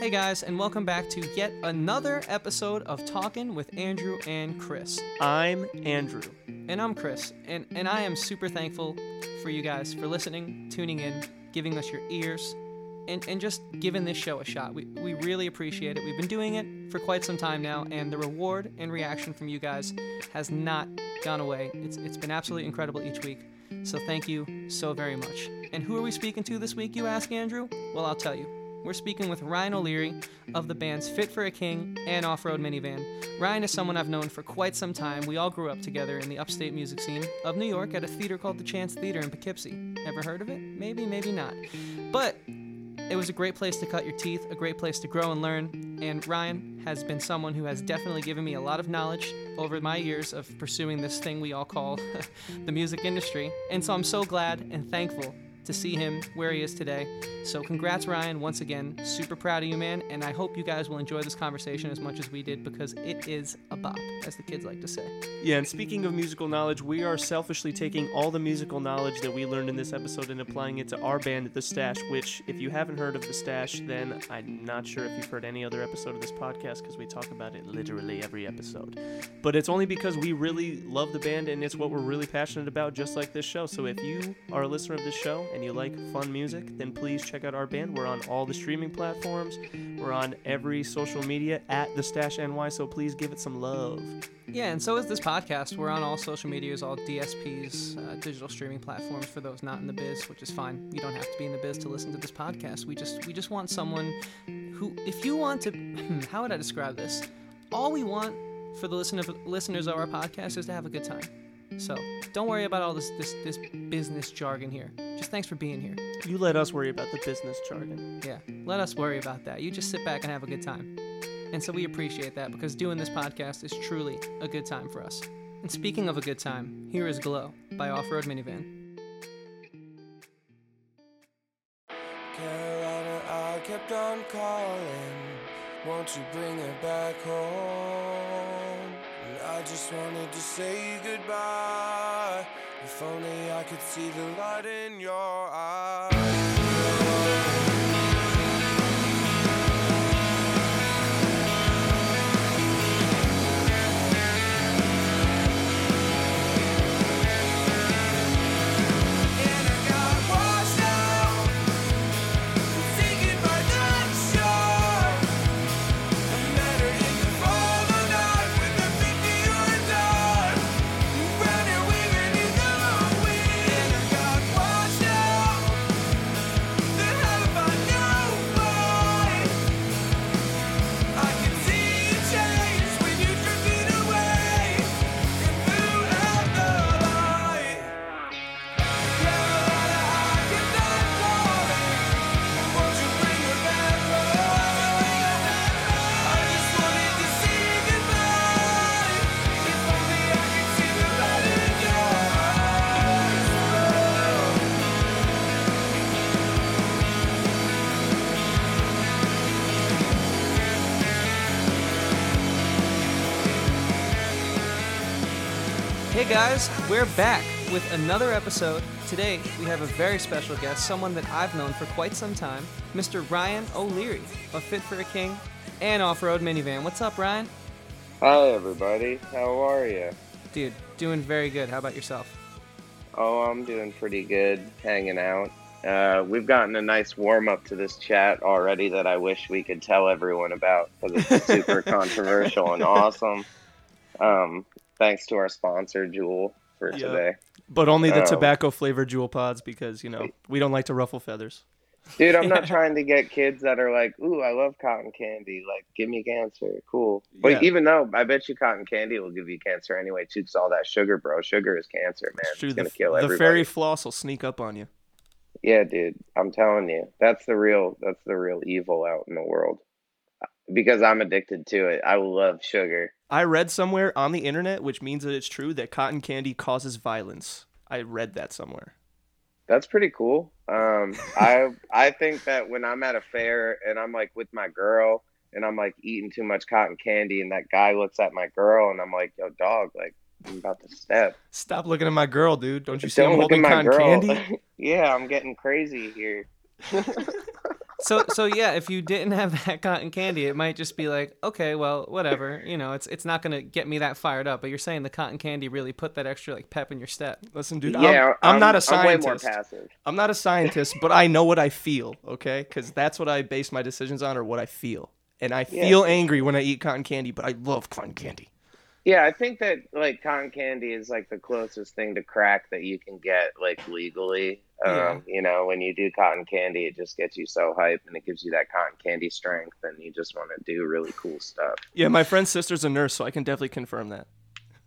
Hey guys, and welcome back to yet another episode of Talking with Andrew and Chris. I'm Andrew. And I'm Chris, and, and I am super thankful for you guys for listening, tuning in, giving us your ears, and, and just giving this show a shot. We, we really appreciate it. We've been doing it for quite some time now, and the reward and reaction from you guys has not gone away. It's, it's been absolutely incredible each week. So thank you so very much. And who are we speaking to this week, you ask, Andrew? Well, I'll tell you. We're speaking with Ryan O'Leary of the bands Fit for a King and Off Road Minivan. Ryan is someone I've known for quite some time. We all grew up together in the upstate music scene of New York at a theater called the Chance Theater in Poughkeepsie. Ever heard of it? Maybe, maybe not. But it was a great place to cut your teeth, a great place to grow and learn. And Ryan has been someone who has definitely given me a lot of knowledge over my years of pursuing this thing we all call the music industry. And so I'm so glad and thankful to see him where he is today. So, congrats, Ryan, once again. Super proud of you, man. And I hope you guys will enjoy this conversation as much as we did because it is a bop, as the kids like to say. Yeah, and speaking of musical knowledge, we are selfishly taking all the musical knowledge that we learned in this episode and applying it to our band, The Stash, which, if you haven't heard of The Stash, then I'm not sure if you've heard any other episode of this podcast because we talk about it literally every episode. But it's only because we really love the band and it's what we're really passionate about, just like this show. So, if you are a listener of this show and you like fun music, then please check out our band. We're on all the streaming platforms. We're on every social media at the Stash NY, so please give it some love. Yeah, and so is this podcast. We're on all social medias, all DSPs, uh, digital streaming platforms for those not in the biz, which is fine. You don't have to be in the biz to listen to this podcast. We just we just want someone who, if you want to, how would I describe this? All we want for the listener, listeners of our podcast is to have a good time. So don't worry about all this, this this business jargon here. Just thanks for being here. You let us worry about the business jargon. Yeah, let us worry about that. You just sit back and have a good time. And so we appreciate that because doing this podcast is truly a good time for us. And speaking of a good time, here is Glow by Off Road Minivan. Carolina, I kept on calling. Won't you bring her back home? I just wanted to say goodbye. If only I could see the light in your eyes. Guys, we're back with another episode. Today we have a very special guest, someone that I've known for quite some time, Mr. Ryan O'Leary of Fit for a King and Off Road Minivan. What's up, Ryan? Hi, everybody. How are you? Dude, doing very good. How about yourself? Oh, I'm doing pretty good, hanging out. Uh, we've gotten a nice warm up to this chat already that I wish we could tell everyone about because it's super controversial and awesome. Um, thanks to our sponsor, Juul, for Yeah. today. But only the Oh. tobacco flavored Juul pods because, you know, we don't like to ruffle feathers. Dude, I'm not trying to get kids that are like, ooh, I love cotton candy. Like, give me cancer. Cool. But Yeah. even though I bet you cotton candy will give you cancer anyway, too, because all that sugar, bro. Sugar is cancer, man. It's. It's going to kill everybody. the fairy floss will sneak up on you. Yeah, dude, I'm telling you, that's the real that's the real evil out in the world. Because I'm addicted to it. I love sugar. I read somewhere on the internet, which means that it's true, that cotton candy causes violence. I read that somewhere. That's pretty cool. Um, I I think that when I'm at a fair and I'm like with my girl and I'm like eating too much cotton candy and that guy looks at my girl and I'm like, yo, dog, like I'm about to step. Stop looking at my girl, dude. Don't you see Don't I'm look at holding my cotton girl. candy? yeah, I'm getting crazy here. so so yeah, if you didn't have that cotton candy, it might just be like, okay, well, whatever. You know, it's it's not gonna get me that fired up. But you're saying the cotton candy really put that extra like pep in your step. Listen, dude, yeah, I'm, I'm not a I'm way more passive. I'm not a scientist, but I know what I feel, okay? Because that's what I base my decisions on, or what I feel. And I Yeah. feel angry when I eat cotton candy, but I love cotton candy. Yeah, I think that like cotton candy is like the closest thing to crack that you can get like legally. Um, Yeah. You know, when you do cotton candy, it just gets you so hyped and it gives you that cotton candy strength, and you just want to do really cool stuff. Yeah, my friend's sister's a nurse, so I can definitely confirm that.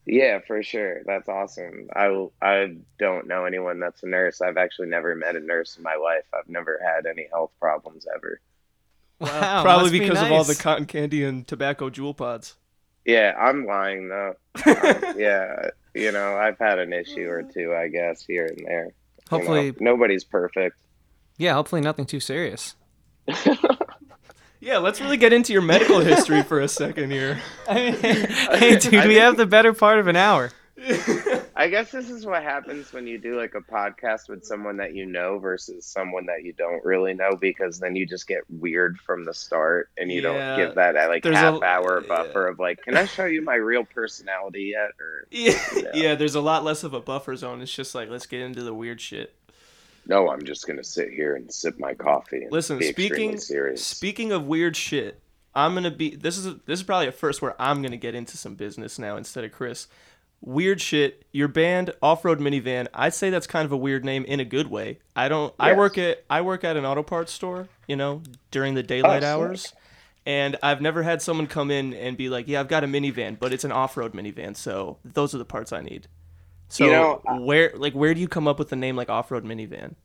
Yeah, for sure. That's awesome. I will- I don't know anyone that's a nurse. I've actually never met a nurse in my life. I've never had any health problems ever. Wow, Probably must be because of all the cotton candy and tobacco Juul pods. Yeah, I'm lying though. Um, yeah, you know, I've had an issue or two, I guess, here and there. You know, Hopefully, nobody's perfect. yeah, hopefully nothing too serious. Yeah, let's really get into your medical history for a second here. I mean, hey, dude, I we have the better part of an hour. I guess this is what happens when you do like a podcast with someone that you know versus someone that you don't really know because then you just get weird from the start and you Yeah, don't give that uh, like there's half a- hour buffer of like, can I show you my real personality yet? Or Yeah, Yeah. yeah, there's a lot less of a buffer zone. It's just like, let's get into the weird shit. no, I'm just gonna sit here and sip my coffee. And Listen, speaking serious. speaking of weird shit, I'm gonna be. This is this is probably a first where I'm gonna get into some business now instead of Chris. Weird shit. Your band, Off Road Minivan. I'd say that's kind of a weird name in a good way. I don't. I work at I work at an auto parts store. You know, during the daylight Oh, sick. hours. And I've never had someone come in and be like, "Yeah, I've got a minivan, but it's an off-road minivan, so those are the parts I need." So You know, where, like, where do you come up with the name like off-road minivan?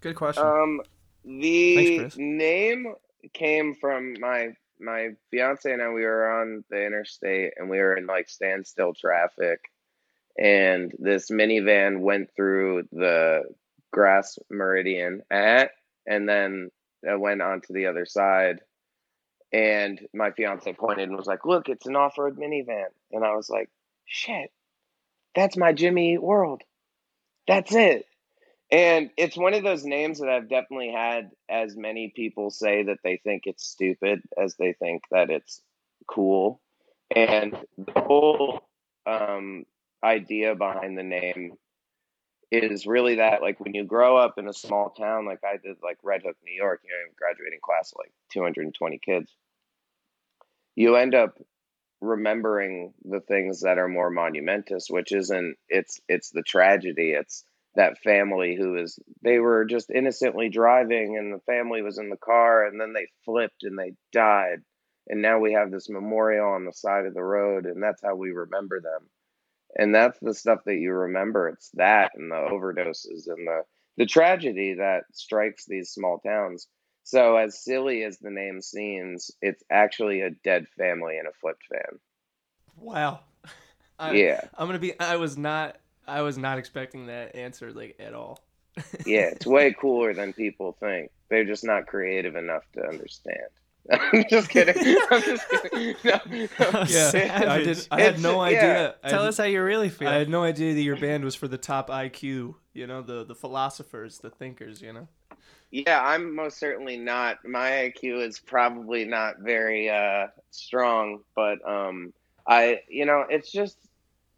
Good question. Um, the Thanks, name came from my my fiance and I. We were on the interstate and we were in like standstill traffic, and this minivan went through the grass meridian at, and then it went onto the other side. And my fiance pointed and was like, "Look, it's an off-road minivan," and I was like, "Shit, that's my Jimmy World. That's it." And it's one of those names that I've definitely had as many people say that they think it's stupid as they think that it's cool. And the whole um, idea behind the name is really that, like, when you grow up in a small town, like I did, like Red Hook, New York, you know, graduating class like 220 kids, you end up remembering the things that are more monumentous, which isn't, it's, it's the tragedy. It's, that family who is they were just innocently driving and the family was in the car and then they flipped and they died and now we have this memorial on the side of the road and that's how we remember them and that's the stuff that you remember it's that and the overdoses and the the tragedy that strikes these small towns so as silly as the name seems it's actually a dead family in a flipped van Wow. I, yeah I'm gonna be. I was not. I was not expecting that answer like at all. Yeah, it's way cooler than people think. They're just not creative enough to understand. I'm just kidding. I'm just kidding. No, no. Yeah, I did. I had no idea. I Tell had, us how you really feel. I had no idea that your band was for the top IQ. You know, the the philosophers, the thinkers. You know. Yeah, I'm most certainly not. My IQ is probably not very uh, strong, but um, I, you know, it's just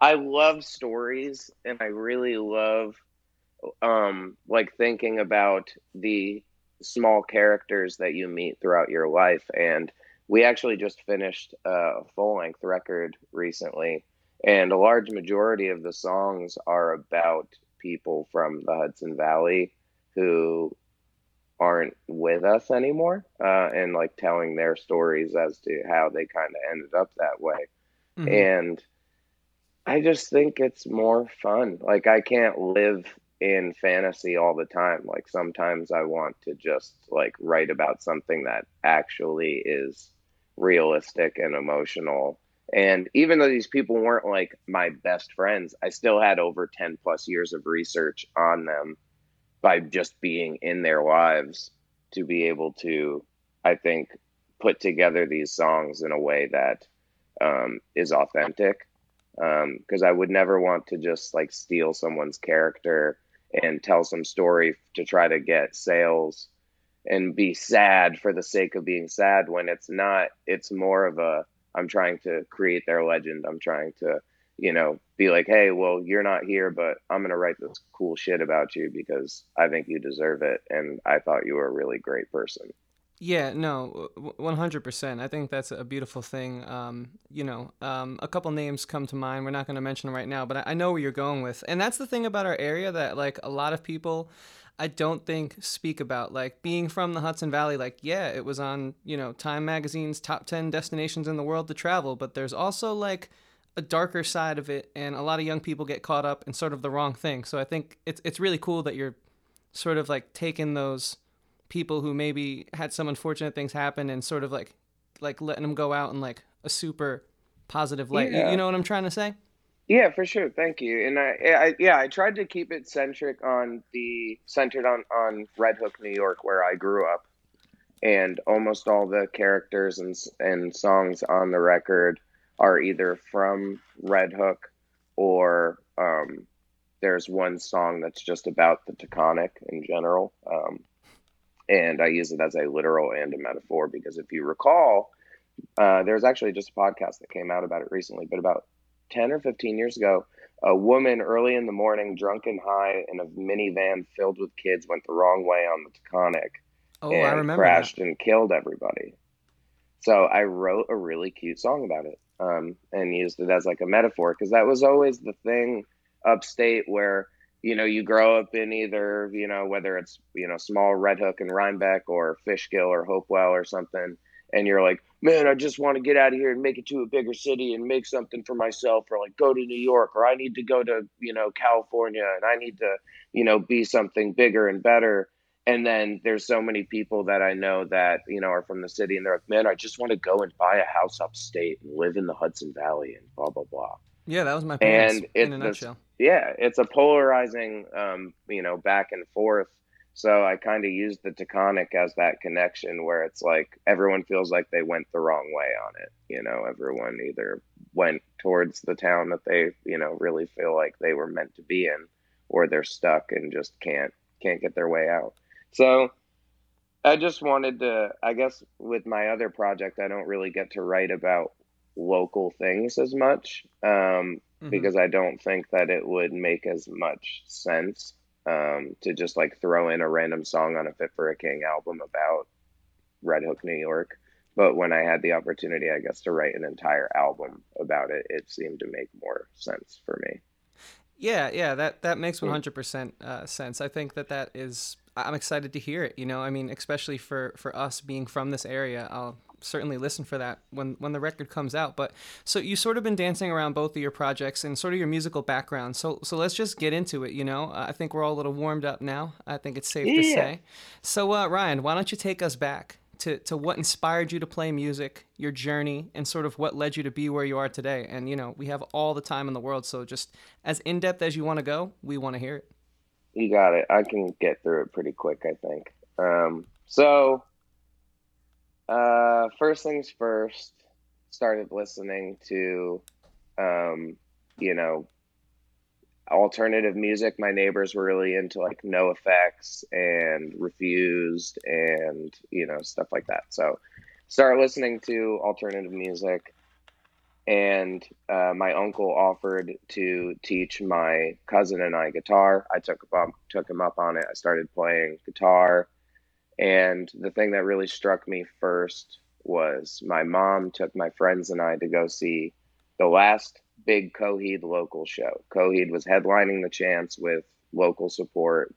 I love stories, and I really love um, like thinking about the small characters that you meet throughout your life. And we actually just finished a full length record recently, and a large majority of the songs are about people from the Hudson Valley who aren't with us anymore uh, and like telling their stories as to how they kind of ended up that way Mhm. and i just think it's more fun like i can't live in fantasy all the time. Like sometimes i want to just like write about something that actually is realistic and emotional. And even though these people weren't like my best friends i still had over 10 plus years of research on them by just being in their lives to be able to i think put together these songs in a way that um, is authentic. Because I would never want to just like steal someone's character and tell some story to try to get sales and be sad for the sake of being sad when it's not it's more of a i'm trying to create their legend. I'm trying to you know be like hey well you're not here but i'm going to write this cool shit about you because i think you deserve it and i thought you were a really great person Yeah, no, one hundred percent. I think that's a beautiful thing. Um, you know, um, a couple names come to mind. We're not going to mention them right now, but I, I know where you're going with, and that's the thing about our area that like a lot of people, I don't think speak about. Like being from the Hudson Valley, like yeah, it was on you know Time Magazine's top ten destinations in the world to travel, but there's also like a darker side of it, and a lot of young people get caught up in sort of the wrong thing. So I think it's it's really cool that you're sort of like taking those people who maybe had some unfortunate things happen and sort of like like letting them go out in like a super positive light. You- Yeah. You know what I'm trying to say? Yeah, for sure. Thank you. And I, I, yeah, I tried to keep it centric on the centered on on Red Hook, New York, where I grew up, and almost all the characters and and songs on the record are either from Red Hook or um, there's one song that's just about the Taconic in general. Um, and I use it as a literal and a metaphor because if you recall, uh, there's actually just a podcast that came out about it recently, but about 10 or 15 years ago, a woman early in the morning, drunk and high, in a minivan filled with kids, went the wrong way on the Taconic Oh, and I remember crashed and killed everybody. So I wrote a really cute song about it um, and used it as like a metaphor because that was always the thing upstate where you know you grow up in either you know whether it's you know small Red Hook and Rhinebeck or Fishkill or Hopewell or something, and you're like, man, I just want to get out of here and make it to a bigger city and make something for myself, or like go to New York, or I need to go to you know California and I need to you know be something bigger and better and then there's so many people that I know that you know are from the city, and they're like, "Man, I just want to go and buy a house upstate and live in the Hudson Valley and blah blah blah." Yeah, that was my parents And in a nutshell. Yeah, it's a polarizing, um, you know, back and forth. So I kind of used the Taconic as that connection where it's like everyone feels like they went the wrong way on it. You know, everyone either went towards the town that they, you know, really feel like they were meant to be in, or they're stuck and just can't can't get their way out. So I just wanted to, I guess, with my other project, I don't really get to write about local things as much um, Mhm. because I don't think that it would make as much sense um, to just like throw in a random song on a Fit for a King album about Red Hook, New York. But when I had the opportunity, I guess, to write an entire album about it, it seemed to make more sense for me. Yeah, yeah, that that makes 100% uh, sense. I think that that is I'm excited to hear it, you know. I mean, especially for for us being from this area, I'll certainly listen for that when when the record comes out. But so you sort of been dancing around both of your projects and sort of your musical background. So so let's just get into it, you know. I think we're all a little warmed up now. I think it's safe to say. So uh, Ryan, why don't you take us back to, to what inspired you to play music, your journey, and sort of what led you to be where you are today. And, you know, we have all the time in the world. So just as in depth as you want to go, we want to hear it. You got it. I can get through it pretty quick, I think. Um, so, uh, first things first, started listening to, um, you know, alternative music. My neighbors were really into like NOFX and Refused and, you know, stuff like that. So, started listening to alternative music and uh, my uncle offered to teach my cousin and I guitar. I took took him up on it. I started playing guitar, and the thing that really struck me first was my mom took my friends and I to go see the last big Coheed local show. Coheed was headlining the Chance with local support.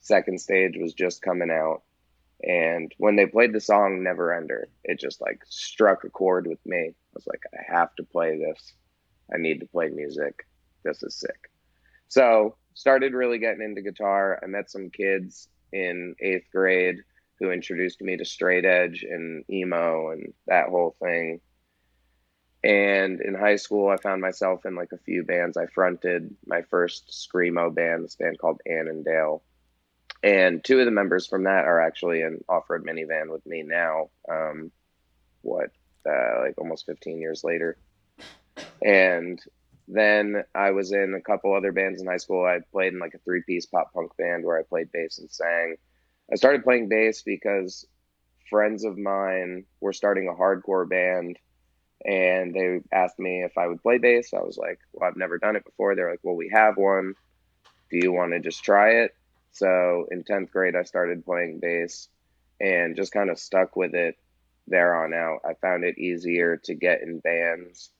Second stage was just coming out, and when they played the song Never Ender, it just like struck a chord with me. I was like, I have to play this. I need to play music. This is sick. So started really getting into guitar. I met some kids in eighth grade who introduced me to straight edge and emo and that whole thing. And in high school, I found myself in like a few bands. I fronted my first screamo band, this band called Annandale and two of the members from that are actually in off-road minivan with me now um, what uh, like almost 15 years later and then i was in a couple other bands in high school i played in like a three-piece pop punk band where i played bass and sang I started playing bass because friends of mine were starting a hardcore band and they asked me if I would play bass. I was like, well, I've never done it before. They're like, well, we have one. Do you want to just try it? So in 10th grade, I started playing bass and just kind of stuck with it there on out. I found it easier to get in bands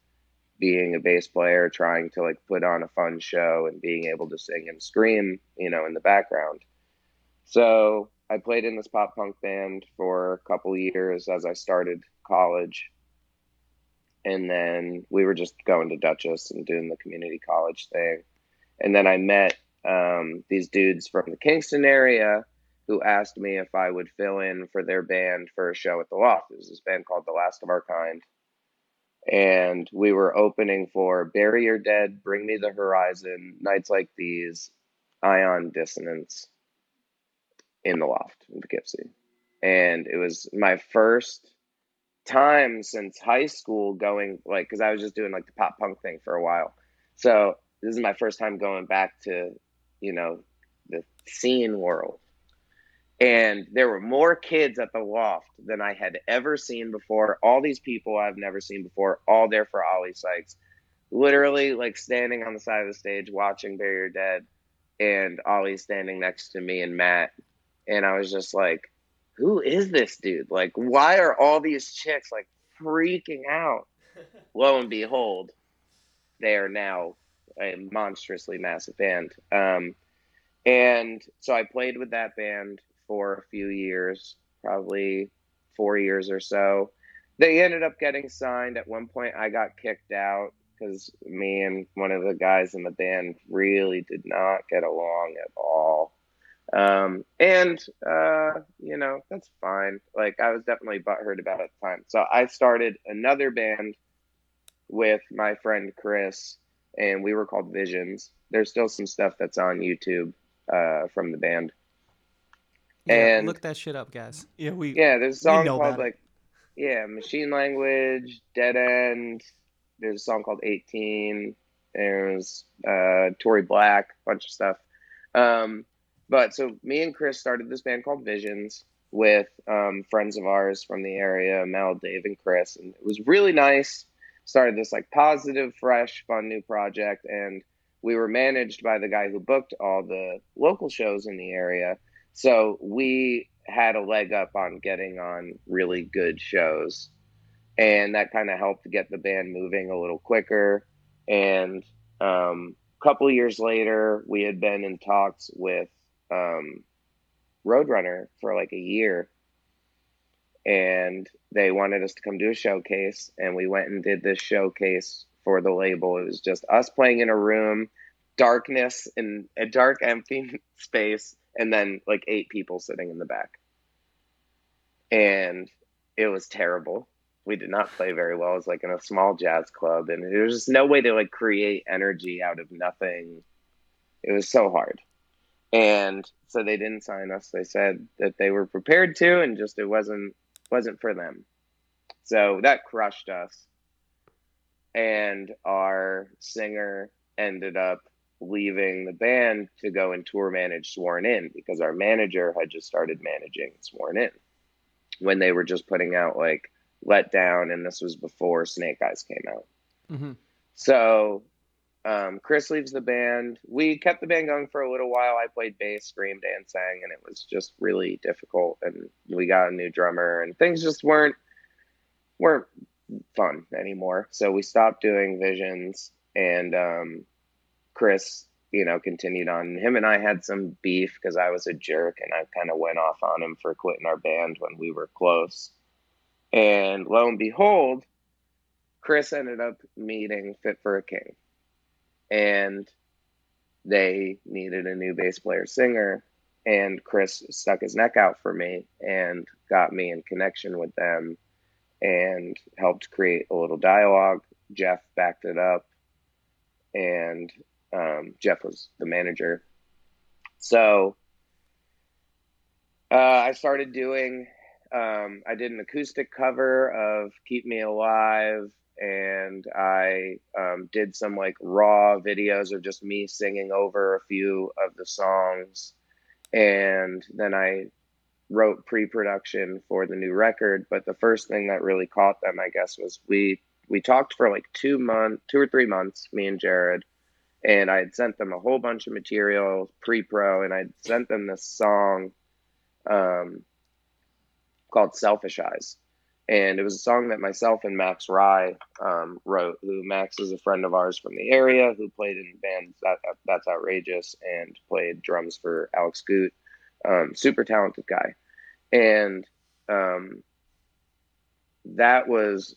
being a bass player, trying to like put on a fun show and being able to sing and scream, you know, in the background. So I played in this pop punk band for a couple years as I started college. And then we were just going to Dutchess and doing the community college thing. And then I met um, these dudes from the Kingston area who asked me if I would fill in for their band for a show at the Loft. It was this band called The Last of Our Kind. And we were opening for Bury Your Dead, Bring Me the Horizon, Nights Like These, Ion Dissonance in the Loft in Poughkeepsie. And it was my first time since high school going, like, because I was just doing like the pop punk thing for a while. So this is my first time going back to, you know, the scene world and there were more kids at the loft than I had ever seen before. All these people I've never seen before, all there for Oli Sykes. Literally, like standing on the side of the stage watching Your Dead, and Oli standing next to me and Matt. And I was just like, who is this dude? Like, why are all these chicks like freaking out? Lo and behold, they are now a monstrously massive band. Um, and so I played with that band for a few years, probably four years or so. They ended up getting signed. At one point, I got kicked out because me and one of the guys in the band really did not get along at all. Um, and, uh, you know, that's fine. Like, I was definitely butthurt about it at the time. So I started another band with my friend Chris, and we were called Visions. There's still some stuff that's on YouTube uh, from the band. Yeah, And- look that shit up, guys. Yeah, we Yeah, there's a song called about it. like yeah, Machine Language, Dead End. There's a song called 18. There's uh Tory Black, bunch of stuff. Um but so me and Chris started this band called Visions with um friends of ours from the area, Mel, Dave, and Chris, and it was really nice. Started this like positive, fresh, fun new project and we were managed by the guy who booked all the local shows in the area. So we had a leg up on getting on really good shows. And that kind of helped get the band moving a little quicker. And um, a couple years later, we had been in talks with um, Roadrunner for like a year. And they wanted us to come do a showcase. And we went and did this showcase for the label. It was just us playing in a room, darkness, in a dark, empty space and then like eight people sitting in the back. And it was terrible. We did not play very well. It was like in a small jazz club, and there's just no way to like create energy out of nothing. It was so hard. And so they didn't sign us. They said that they were prepared to, and just it wasn't wasn't for them. So that crushed us. And our singer ended up leaving the band to go and tour manage Sworn In because our manager had just started managing Sworn In when they were just putting out like Let Down, and this was before Snake Eyes came out. hmm So um, Chris leaves the band. We kept the band going for a little while. I played bass, screamed, and sang, and it was just really difficult. And we got a new drummer, and things just weren't weren't fun anymore. So we stopped doing visions, and um, Chris, you know, continued on. Him and I had some beef because I was a jerk, and I kind of went off on him for quitting our band when we were close. And lo and behold, Chris ended up meeting Fit for a King and they needed a new bass player singer and chris stuck his neck out for me and got me in connection with them and helped create a little dialogue jeff backed it up and um, jeff was the manager so uh, i started doing um, i did an acoustic cover of keep me alive and I um, did some like raw videos of just me singing over a few of the songs. And then I wrote pre-production for the new record. But the first thing that really caught them, I guess, was we we talked for like two months, two or three months, me and Jared, and I had sent them a whole bunch of material pre-pro, and I'd sent them this song um, called "Selfish Eyes." And it was a song that myself and Max Rye um, wrote. Who Max is a friend of ours from the area who played in bands that that's outrageous and played drums for Alex Goot. Um, super talented guy, and um, that was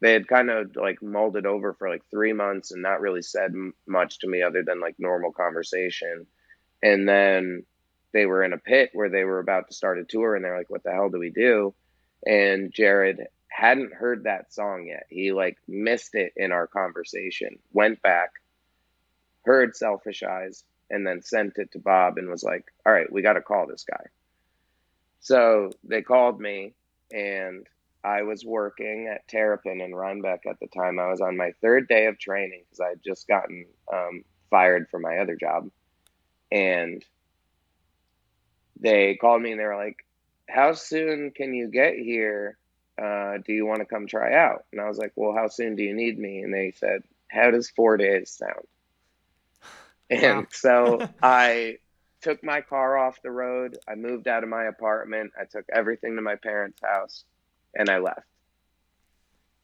they had kind of like mulled it over for like three months and not really said m- much to me other than like normal conversation, and then they were in a pit where they were about to start a tour and they're like, "What the hell do we do?" and Jared hadn't heard that song yet. He like missed it in our conversation, went back, heard Selfish Eyes, and then sent it to Bob and was like, All right, we got to call this guy. So they called me, and I was working at Terrapin in Rhinebeck at the time. I was on my third day of training because I had just gotten um, fired from my other job. And they called me and they were like, how soon can you get here? Uh, do you want to come try out? And I was like, well, how soon do you need me? And they said, how does four days sound? And so I took my car off the road. I moved out of my apartment. I took everything to my parents' house and I left.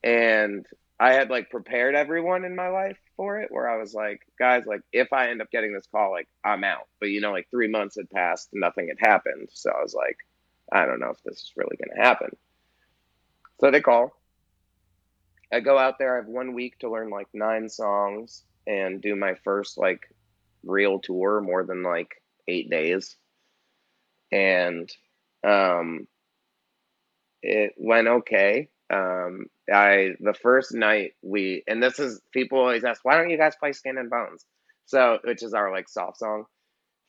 And I had like prepared everyone in my life for it where I was like, guys, like if I end up getting this call, like I'm out. But you know, like three months had passed nothing had happened. So I was like, I don't know if this is really going to happen. So they call. I go out there. I have one week to learn like nine songs and do my first like real tour, more than like eight days. And um, it went okay. Um, I the first night we and this is people always ask why don't you guys play Skin and Bones? So which is our like soft song.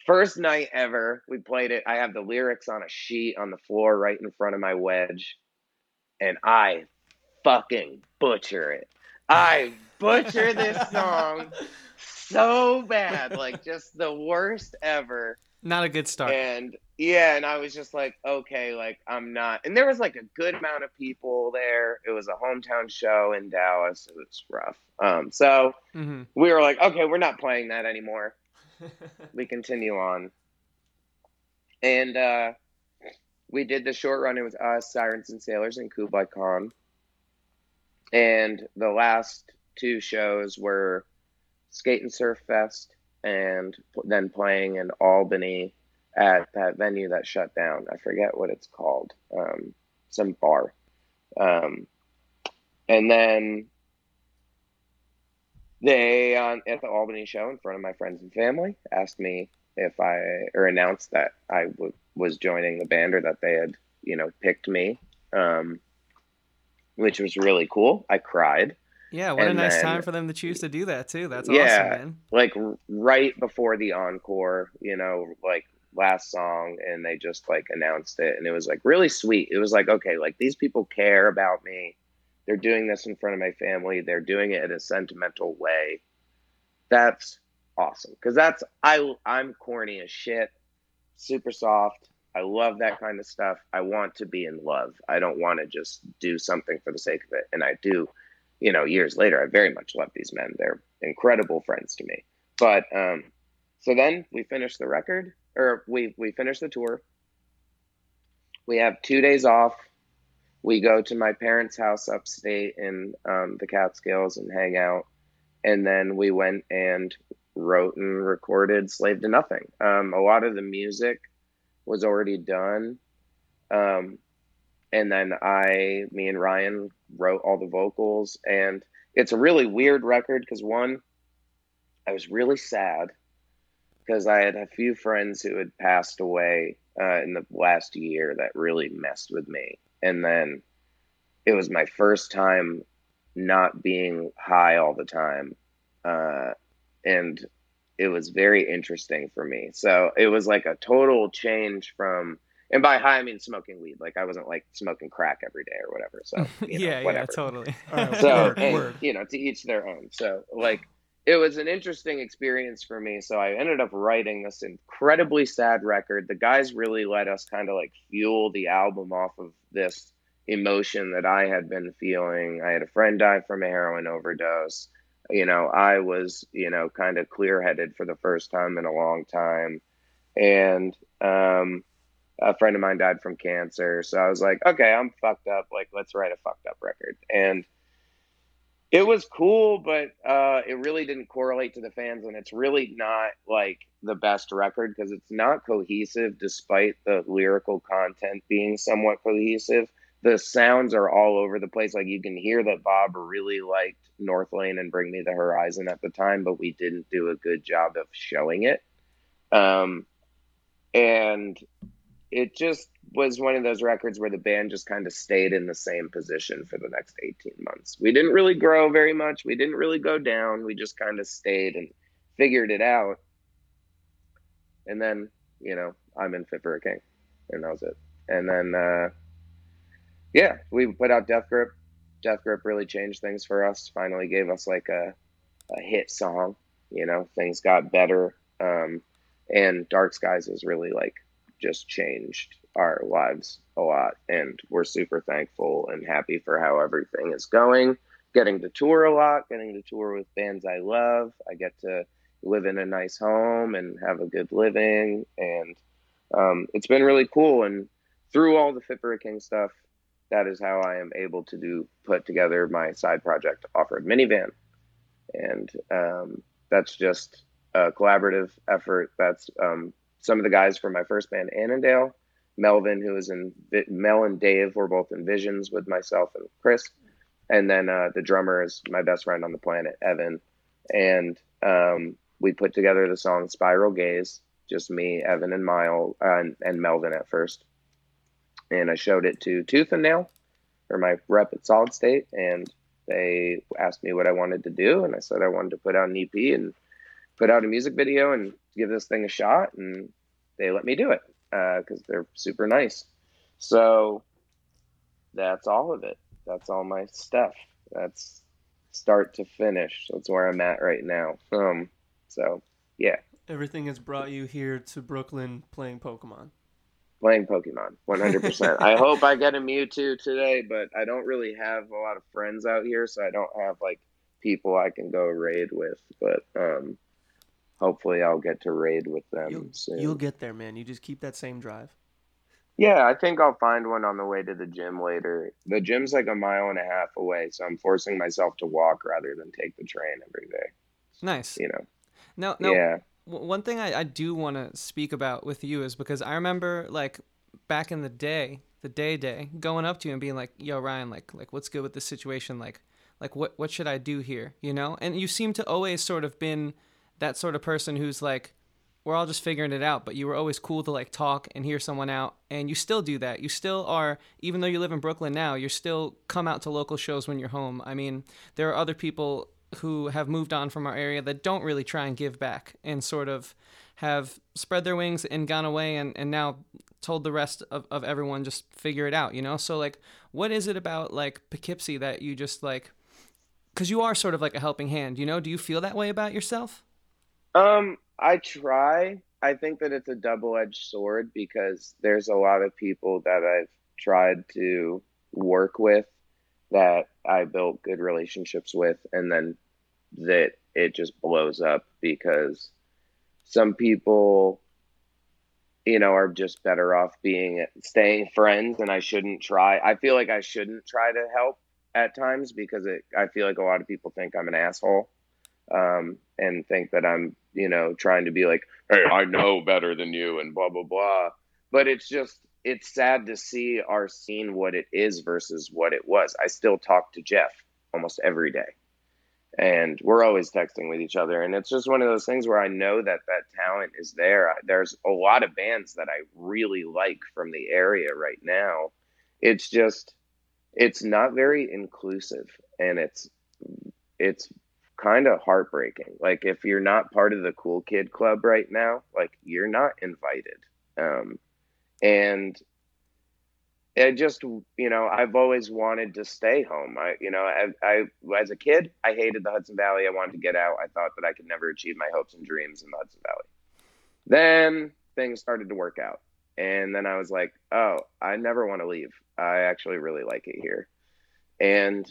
First night ever, we played it. I have the lyrics on a sheet on the floor right in front of my wedge, and I fucking butcher it. I butcher this song so bad, like just the worst ever. Not a good start. And yeah, and I was just like, okay, like I'm not. And there was like a good amount of people there. It was a hometown show in Dallas. It was rough. Um, so hmm we were like, okay, we're not playing that anymore. We continue on, and uh, we did the short run. It was us, Sirens and Sailors, and Kublai Khan. And the last two shows were Skate and Surf Fest, and then playing in Albany at that venue that shut down. I forget what it's called, um, some bar. Um, and then they on at the Albany show in front of my friends and family asked me if I or announced that I w- was joining the band or that they had you know picked me, um, which was really cool. I cried Yeah, what a nice then- time for them to choose to do that too. That's Yeah. awesome, man. like right before the encore, you know, like last song, and they just like announced it, and it was like really sweet. It was like okay, like these people care about me. They're doing this in front of my family. They're doing it in a sentimental way. That's awesome because that's I I'm corny as shit, super soft. I love that kind of stuff. I want to be in love. I don't want to just do something for the sake of it, and I do. You know, years later, I very much love these men. They're incredible friends to me. But um, so then we finished the record, or we we finished the tour. We have two days off. We go to my parents' house upstate in um, the Catskills and hang out, and then we went and wrote and recorded "Slave to Nothing." Um, a lot of the music was already done, um, and then I, me and Ryan wrote all the vocals, and it's a really weird record because one, I was really sad because I had a few friends who had passed away uh, in the last year that really messed with me. And then it was my first time not being high all the time. Uh, and it was very interesting for me. So it was like a total change from, and by high, I mean smoking weed. Like I wasn't like smoking crack every day or whatever. So, you know, yeah, yeah, totally. All right, so Word, and, word. you know to each their own so like it was an interesting experience for me. So I ended up writing this incredibly sad record. The guys really let us kind of like fuel the album off of this emotion that I had been feeling. I had a friend die from a heroin overdose. You know, I was, you know, kind of clear headed for the first time in a long time. And um, a friend of mine died from cancer. So I was like, okay, I'm fucked up. Like, let's write a fucked up record. And it was cool, but uh, it really didn't correlate to the fans, and it's really not like the best record because it's not cohesive, despite the lyrical content being somewhat cohesive. The sounds are all over the place. Like you can hear that Bob really liked Northlane and Bring Me the Horizon at the time, but we didn't do a good job of showing it. Um, and it just was one of those records where the band just kind of stayed in the same position for the next 18 months. We didn't really grow very much. We didn't really go down. We just kind of stayed and figured it out. And then, you know, I'm in Fit for a King. And that was it. And then, uh, yeah, we put out Death Grip. Death Grip really changed things for us. Finally gave us like a, a hit song. You know, things got better. Um, and Dark Skies has really like just changed our lives a lot and we're super thankful and happy for how everything is going. Getting to tour a lot getting to tour with bands i love. I get to live in a nice home and have a good living and um, it's been really cool and through all the fit for a king stuff that is how i am able to do put together my side project off-road minivan. And um, that's just a collaborative effort. That's um, some of the guys from my first band annandale Melvin, who was in Mel and Dave were both in Visions with myself and Chris, and then uh, the drummer is my best friend on the planet, Evan, and um, we put together the song Spiral Gaze, just me, Evan, and Mile uh, and, and Melvin at first, and I showed it to Tooth and Nail, or my rep at Solid State, and they asked me what I wanted to do, and I said I wanted to put out an EP and put out a music video and give this thing a shot, and they let me do it because uh, they're super nice. So that's all of it. That's all my stuff. That's start to finish. That's where I'm at right now. Um, so yeah, Everything has brought you here to Brooklyn playing Pokemon. playing Pokemon, 100%. I hope I get a Mewtwo today, but I don't really have a lot of friends out here, so I don't have like people I can go raid with. But um, hopefully, I'll get to raid with them You'll, soon. you'll get there, man. You just keep that same drive. Yeah, I think I'll find one on the way to the gym later. The gym's like a mile and a half away, so I'm forcing myself to walk rather than take the train every day. Nice. You know? Now, now Yeah. one thing I, I do want to speak about with you is because I remember like back in the day, the day day, going up to you and being like, "Yo, Ryan, like, like, what's good with this situation? Like, like, what, what should I do here? You know?" And you seem to always sort of been that sort of person who's like, "We're all just figuring it out," but you were always cool to like talk and hear someone out, and you still do that. You still are, even though you live in Brooklyn now, you're still come out to local shows when you're home. I mean, there are other people who have moved on from our area that don't really try and give back and sort of have spread their wings and gone away and, and now told the rest of, of everyone just figure it out, you know? So like what is it about like Poughkeepsie that you just like cuz you are sort of like a helping hand, you know? Do you feel that way about yourself? Um, I try. I think that it's a double-edged sword because there's a lot of people that I've tried to work with that I built good relationships with, and then that it just blows up because some people, you know, are just better off being staying friends, and I shouldn't try. I feel like I shouldn't try to help at times because it. I feel like a lot of people think I'm an asshole um, and think that I'm, you know, trying to be like, hey, I know better than you and blah, blah, blah. But it's just, it's sad to see our scene what it is versus what it was. I still talk to Jeff almost every day. And we're always texting with each other. And it's just one of those things where I know that that talent is there. There's a lot of bands that I really like from the area right now. It's just, it's not very inclusive. And it's, it's kind of heartbreaking. Like if you're not part of the cool kid club right now, like you're not invited. Um, and it just you know I've always wanted to stay home. I you know I, I as a kid I hated the Hudson Valley. I wanted to get out. I thought that I could never achieve my hopes and dreams in the Hudson Valley. Then things started to work out, and then I was like, oh, I never want to leave. I actually really like it here, and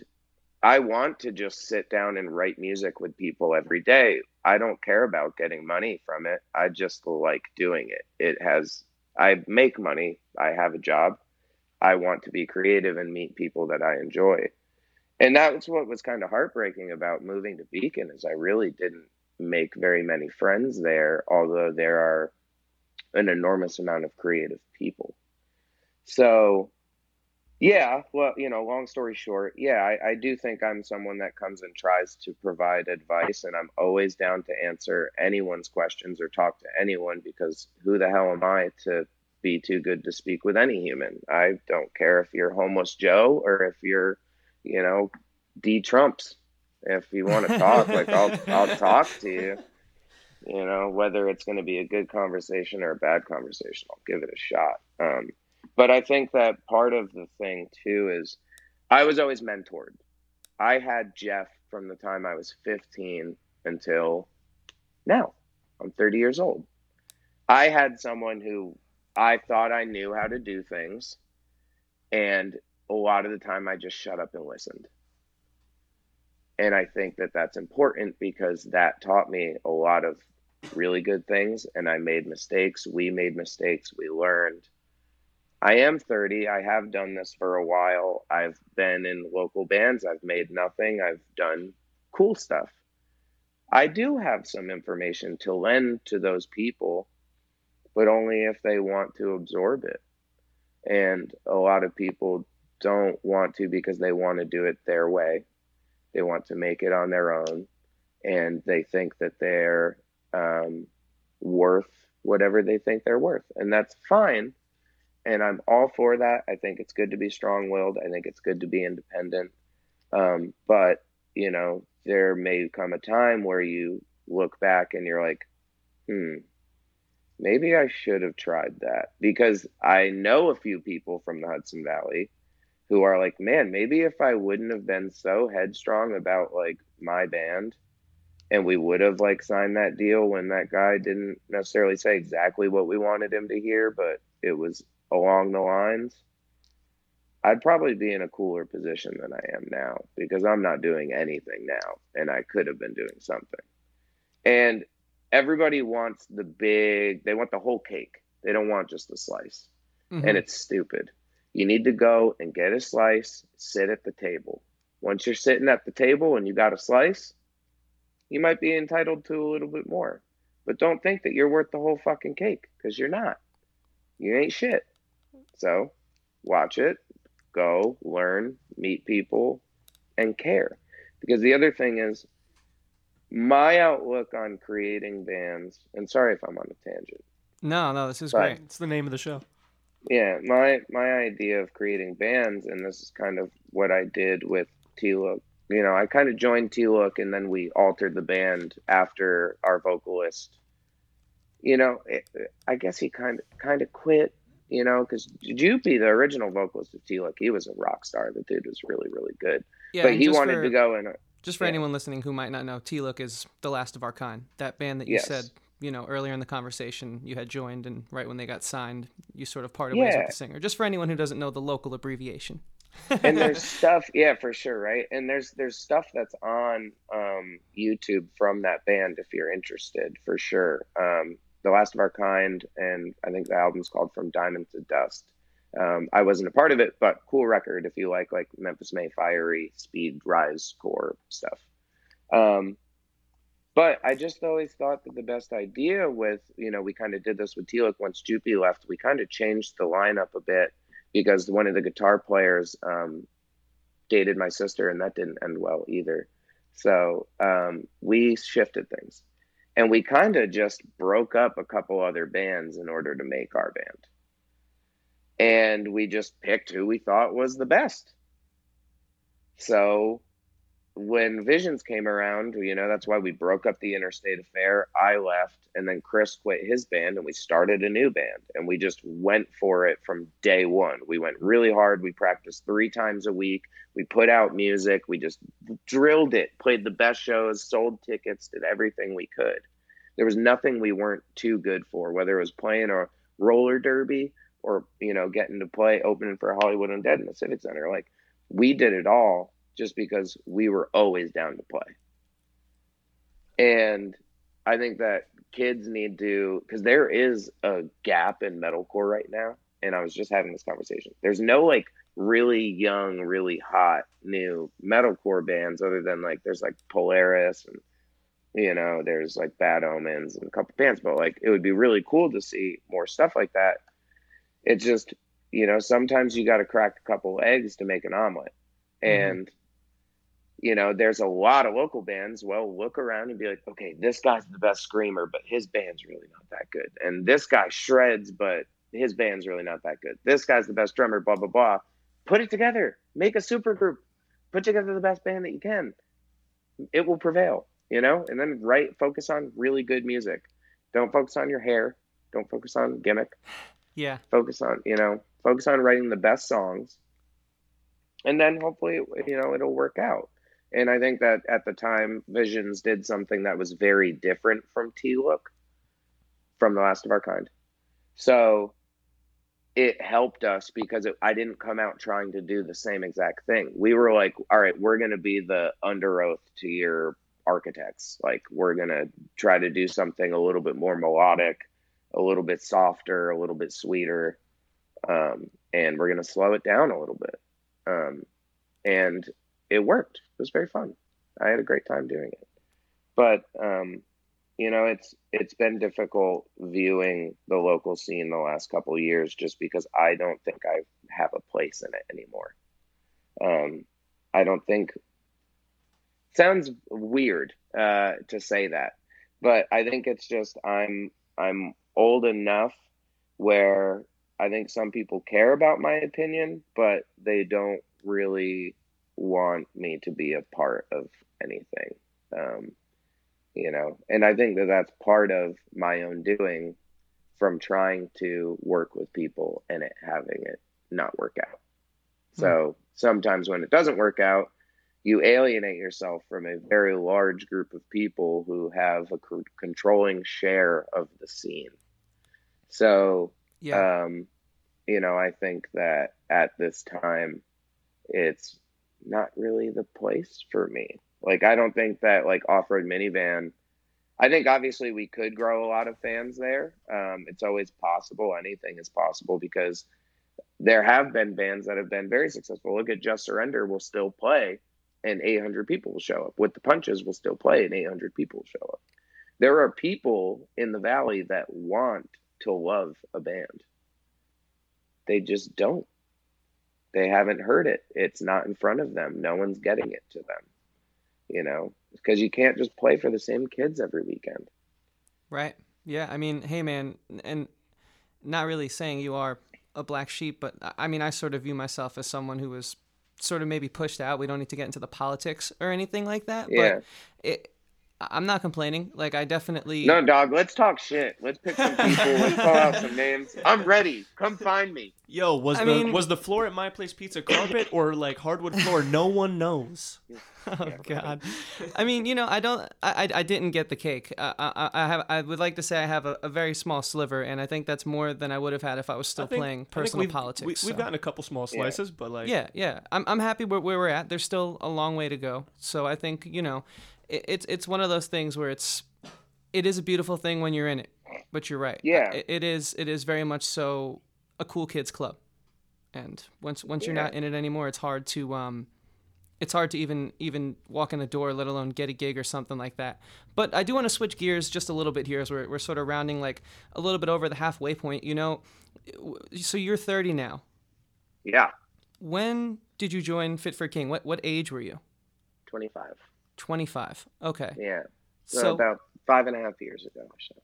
I want to just sit down and write music with people every day. I don't care about getting money from it. I just like doing it. It has I make money. I have a job I want to be creative and meet people that I enjoy. And that's what was kind of heartbreaking about moving to Beacon is I really didn't make very many friends there, although there are an enormous amount of creative people. So yeah, well, you know, long story short, yeah, I, I do think I'm someone that comes and tries to provide advice, and I'm always down to answer anyone's questions or talk to anyone because who the hell am I to be too good to speak with any human. I don't care if you're homeless Joe or if you're, you know, D Trumps. If you want to talk, like I'll I'll talk to you. You know, whether it's going to be a good conversation or a bad conversation, I'll give it a shot. Um, but I think that part of the thing too is I was always mentored. I had Jeff from the time I was 15 until now. I'm 30 years old. I had someone who I thought I knew how to do things. And a lot of the time I just shut up and listened. And I think that that's important because that taught me a lot of really good things. And I made mistakes. We made mistakes. We learned. I am 30. I have done this for a while. I've been in local bands. I've made nothing. I've done cool stuff. I do have some information to lend to those people but only if they want to absorb it. And a lot of people don't want to because they want to do it their way. They want to make it on their own, and they think that they're um, worth whatever they think they're worth, and that's fine. And I'm all for that. I think it's good to be strong-willed. I think it's good to be independent. Um, but you know, there may come a time where you look back and you're like, hmm, maybe I should have tried that because I know a few people from the Hudson Valley who are like, man, maybe if I wouldn't have been so headstrong about like my band and we would have like signed that deal when that guy didn't necessarily say exactly what we wanted him to hear, but it was along the lines. I'd probably be in a cooler position than I am now because I'm not doing anything now and I could have been doing something. And everybody wants the big they want the whole cake they don't want just a slice Mhm. and it's stupid you need to go and get a slice sit at the table once you're sitting at the table and you got a slice you might be entitled to a little bit more but don't think that you're worth the whole fucking cake because you're not you ain't shit so watch it go learn meet people and care because the other thing is my outlook on creating bands and sorry if i'm on a tangent No, no, this is Right. great. It's the name of the show. yeah my my idea of creating bands and this is kind of what i did with t-look you know i kind of joined t-look and then we altered the band after our vocalist you know it, i guess he kind of kind of quit you know because Jupy, the original vocalist of t-look he was a rock star the dude was really really good Yeah, but he wanted for, to go in a, Just for yeah. anyone listening who might not know, T Look is the last of our kind. That band that you Yes. said, you know, earlier in the conversation you had joined, and right when they got signed, you sort of parted ways with the singer. Just for anyone who doesn't know the local abbreviation. and there's stuff yeah for sure right and there's there's stuff that's on um youtube from that band if you're interested for sure um the last of our kind and i think the album's called from diamond to dust. Um i wasn't a part of it but cool record if you like like Memphis May Fire speed rise core stuff. Um but I just always thought that the best idea with, you know, we kind of did this with T Look once Jupy left, we kind of changed the lineup a bit because one of the guitar players um, dated my sister, and that didn't end well either. So um, we shifted things, and we kind of just broke up a couple other bands in order to make our band, and we just picked who we thought was the best. So when Visions came around, you know, that's why we broke up the Interstate Affair. I left, and then Chris quit his band, and we started a new band. And we just went for it from day one. We went really hard. We practiced three times a week. We put out music. We just drilled it, played the best shows, sold tickets, did everything we could. There was nothing we weren't too good for, whether it was playing a roller derby or, you know, getting to play opening for Hollywood Undead in the Civic Center. Like, we did it all just because we were always down to play. And I think that kids need to, because there is a gap in metalcore right now. And I was just having this conversation. There's no like really young, really hot new metalcore bands other than like there's like Polaris and you know there's like Bad Omens and a couple bands, but like it would be really cool to see more stuff like that. It's just you know sometimes you got to crack a couple eggs to make an omelet, mm-hmm. and you know there's a lot of local bands. Well, look around and be like, okay, this guy's the best screamer, but his band's really not that good, and this guy shreds, but his band's really not that good. This guy's the best drummer, blah blah blah. Put it together, make a super group, put together the best band that you can. It will prevail, you know. And then write, focus on really good music. Don't focus on your hair. Don't focus on gimmick. Yeah. Focus on, you know, focus on writing the best songs, and then hopefully, you know, it'll work out. And I think that at the time, Visions did something that was very different from T Look, from The Last of Our Kind. So it helped us because it, I didn't come out trying to do the same exact thing. We were like, all right, we're going to be the Underoath to your architects. Like, we're going to try to do something a little bit more melodic, a little bit softer, a little bit sweeter. Um, and we're going to slow it down a little bit. Um, and it worked. It was very fun. I had a great time doing it. But, um, you know it's it's been difficult viewing the local scene the last couple years just because i don't think i have a place in it anymore um i don't think sounds weird uh to say that but i think it's just i'm i'm old enough where i think some people care about my opinion but they don't really want me to be a part of anything um you know? And i think that that's part of my own doing from trying to work with people and it having it not work out. So sometimes when it doesn't work out you alienate yourself from a very large group of people who have a c- controlling share of the scene. So Yeah. um you know i think that at this time it's not really the place for me. Like i don't think that like off-road minivan i think obviously we could grow a lot of fans there. Um it's always possible anything is possible because there have been bands that have been very successful. Look at just surrender will still play and 800 people will show up. With the punches will still play and 800 people will show up. There are people in the valley that want to love a band. They just don't they haven't heard it it's not in front of them no one's getting it to them you know because you can't just play for the same kids every weekend Right. Yeah. I mean, hey, man, and not really saying you are a black sheep, but I- mean, I sort of view myself as someone who was sort of maybe pushed out. We don't need to get into the politics or anything like that. Yeah. But it, I'm not complaining. Like, I definitely. no dog let's talk shit let's pick some people let's call out some names i'm ready come find me Yo, was I the mean- was the floor at my place pizza carpet or like hardwood floor? No one knows. Oh God. I mean, you know, I don't. I, I, I didn't get the cake. Uh, I, I have. I would like to say I have a, a very small sliver, and I think that's more than I would have had if I was still I think- playing personal we've, politics. We, we've so. gotten a couple small slices, but like Yeah, yeah. I'm I'm happy where, where we're at. There's still a long way to go. So I think you know, it, it's it's one of those things where it's it is a beautiful thing when you're in it. But you're right. Yeah. It, it is it is very much so a cool kids club. And once once you're not in it anymore, it's hard to um it's hard to even even walk in the door, let alone get a gig or something like that. But I do want to switch gears just a little bit here as we're we're sort of rounding like a little bit over the halfway point. You know, so you're 30 now. yeah When did you join Fit for King? What what age were you? 25 25. Okay. yeah so, So about five and a half years ago or so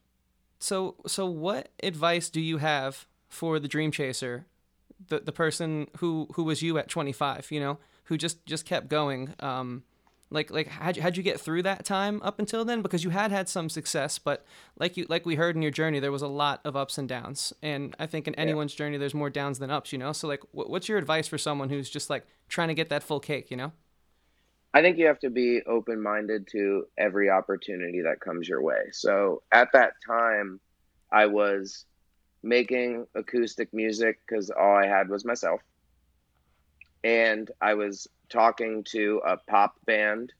so so what advice do you have for the dream chaser, the the person who who was you at 25, you know, who just just kept going um Like like how'd you, how'd you get through that time up until then? Because you had had some success, but like you like we heard in your journey, there was a lot of ups and downs. And I think in anyone's journey, there's more downs than ups. You know. So like, wh- what's your advice for someone who's just like trying to get that full cake? You know. I think you have to be open minded to every opportunity that comes your way. So at that time, I was making acoustic music because all I had was myself. And I was talking to a pop band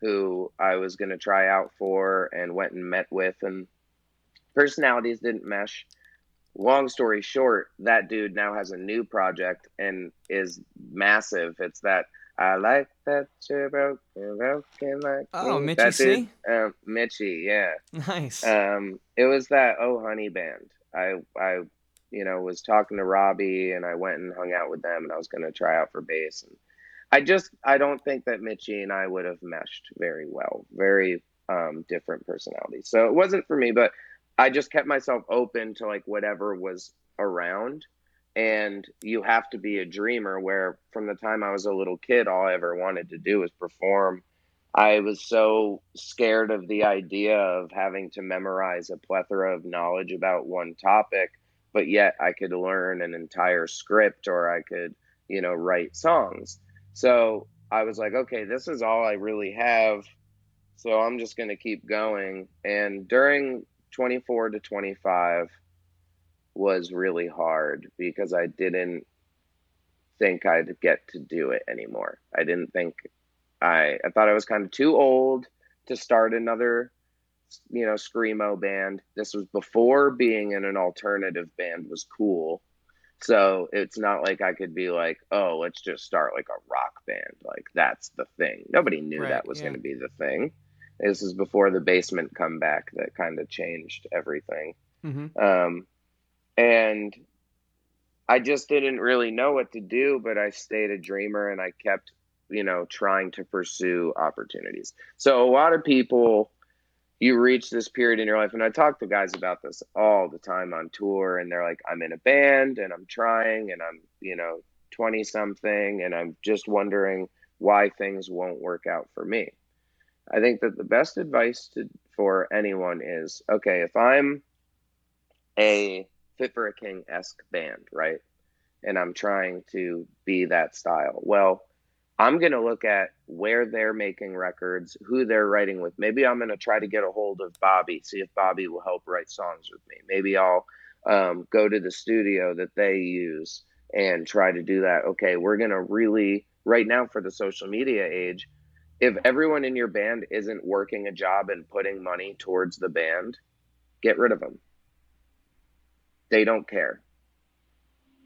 who I was going to try out for and went and met with, and personalities didn't mesh. Long story short, that dude now has a new project and is massive. It's that I like that you're broken, broken like Oh, me. Mitchy That dude, C? Um, Mitchy, yeah. Nice. Um, it was that Oh Honey band. I I you know was talking to Robbie and I went and hung out with them and I was going to try out for bass and I just I don't think that Mitchy and I would have meshed very well. Very um, different personalities. So it wasn't for me, but I just kept myself open to like whatever was around. And you have to be a dreamer. Where from the time I was a little kid, all I ever wanted to do was perform. I was so scared of the idea of having to memorize a plethora of knowledge about one topic, but yet I could learn an entire script or I could, you know, write songs. So I was like, okay, this is all I really have. So I'm just going to keep going. And during 24 to 25 was really hard because I didn't think I'd get to do it anymore. I didn't think I I thought I was kind of too old to start another you know screamo band. This was before being in an alternative band was cool. So it's not like I could be like, "Oh, let's just start like a rock band." Like that's the thing. Nobody knew Right, that was yeah. going to be the thing. This is before the basement comeback that kind of changed everything. hmm Um, and I just didn't really know what to do, but I stayed a dreamer and I kept, you know, trying to pursue opportunities. So a lot of people, you reach this period in your life, and I talk to guys about this all the time on tour, and they're like, I'm in a band and I'm trying and I'm, you know, 20 something, and I'm just wondering why things won't work out for me. I think that the best advice to, for anyone is okay, if I'm a Fit for a King esque band, right? And I'm trying to be that style. Well, I'm going to look at where they're making records, who they're writing with. Maybe I'm going to try to get a hold of Bobby, see if Bobby will help write songs with me. Maybe I'll um, go to the studio that they use and try to do that. Okay, we're going to really, right now for the social media age, if everyone in your band isn't working a job and putting money towards the band, get rid of them. They don't care.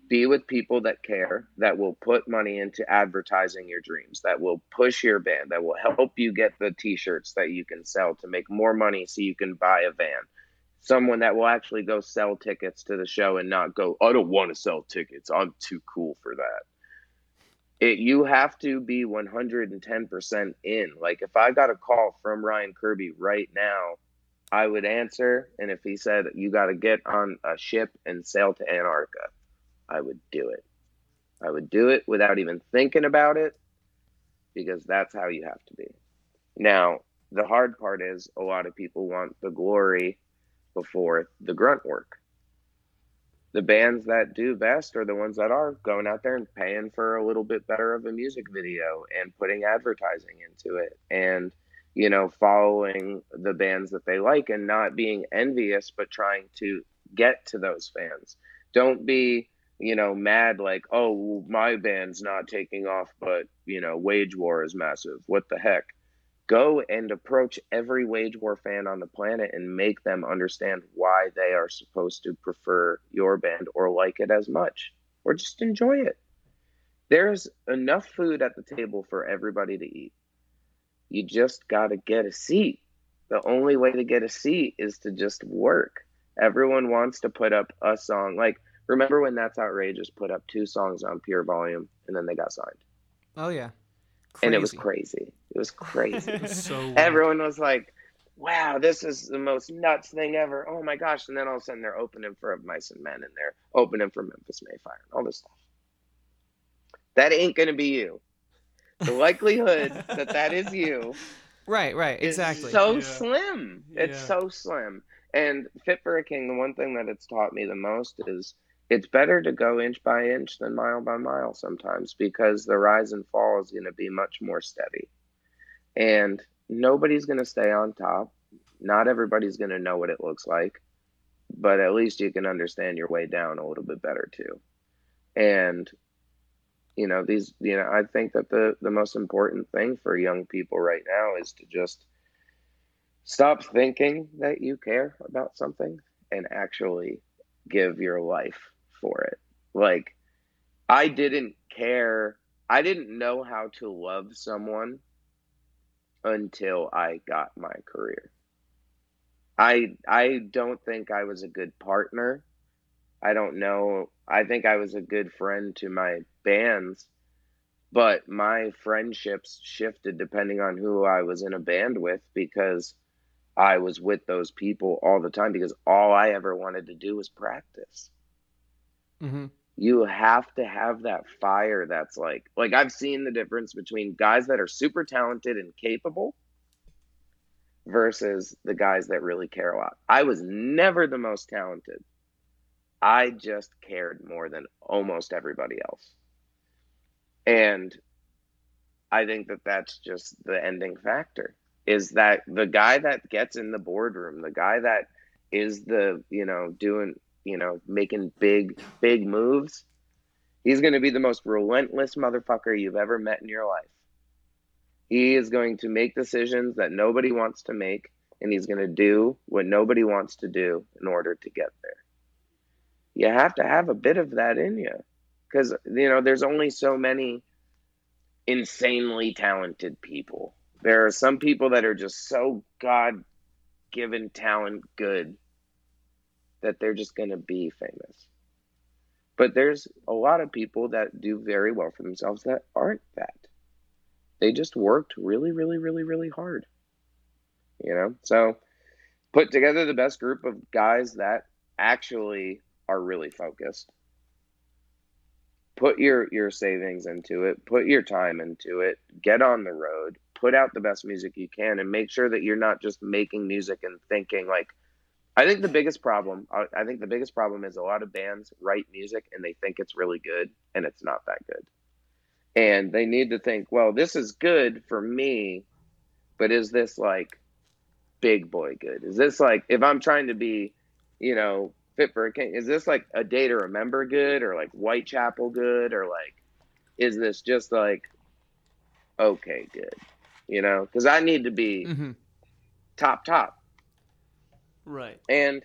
Be with people that care, that will put money into advertising your dreams, that will push your band, that will help you get the t shirts that you can sell to make more money so you can buy a van. Someone that will actually go sell tickets to the show and not go, I don't want to sell tickets. I'm too cool for that. It, you have to be 110% in. Like, if I got a call from Ryan Kirby right now, I would answer. And if he said, you got to get on a ship and sail to Antarctica, I would do it. I would do it without even thinking about it because that's how you have to be. Now, the hard part is a lot of people want the glory before the grunt work. The bands that do best are the ones that are going out there and paying for a little bit better of a music video and putting advertising into it and you know following the bands that they like and not being envious but trying to get to those fans. Don't be you know, mad like, oh, my band's not taking off, but you know, Wage War is massive. What the heck? Go and approach every Wage War fan on the planet and make them understand why they are supposed to prefer your band or like it as much, or just enjoy it. There's enough food at the table for everybody to eat. You just got to get a seat. The only way to get a seat is to just work. Everyone wants to put up a song like Remember when That's Outrageous put up two songs on PureVolume and then they got signed? Oh yeah. And it was Crazy. crazy. It was crazy. It was so. Everyone was like, wow, this is the most nuts thing ever. Oh my gosh. And then all of a sudden they're opening for Mice and Men and they're opening for Memphis May Fire and all this stuff. That ain't going to be you. The likelihood that that is you Right, right, is exactly. so Yeah. slim. It's Yeah. so slim. And Fit for a King, the one thing that it's taught me the most is it's better to go inch by inch than mile by mile sometimes because the rise and fall is going to be much more steady. And nobody's going to stay on top. Not everybody's going to know what it looks like, but at least you can understand your way down a little bit better too. And you know these you know i think that the the most important thing for young people right now is to just stop thinking that you care about something and actually give your life for it. Like i didn't care i didn't know how to love someone until i got my career. I i don't think i was a good partner I don't know. I think I was a good friend to my bands, but my friendships shifted depending on who I was in a band with because I was with those people all the time because all I ever wanted to do was practice. hmm You have to have that fire that's like like I've seen the difference between guys that are super talented and capable versus the guys that really care a lot. I was never the most talented. I just cared more than almost everybody else. And I think that that's just the ending factor is that the guy that gets in the boardroom, the guy that is the, you know, doing, you know, making big, big moves, he's going to be the most relentless motherfucker you've ever met in your life. He is going to make decisions that nobody wants to make, and he's going to do what nobody wants to do in order to get there you have to have a bit of that in you. Because you know there's only so many insanely talented people. There are some people that are just so god given talent good that they're just going to be famous. But there's a lot of people that do very well for themselves that aren't that. They just worked really really really really hard you know? So put together the best group of guys that actually are really focused. Put your your savings into it, put your time into it, get on the road, put out the best music you can and make sure that you're not just making music and thinking like I think the biggest problem I think the biggest problem is a lot of bands write music and they think it's really good and it's not that good. And they need to think, well, this is good for me, but is this like big boy good? Is this like if I'm trying to be, you know, fit for a king. Is this like a day to remember good or like Whitechapel good or like is this just like okay good? You know, because I need to be hmm top top, Right. and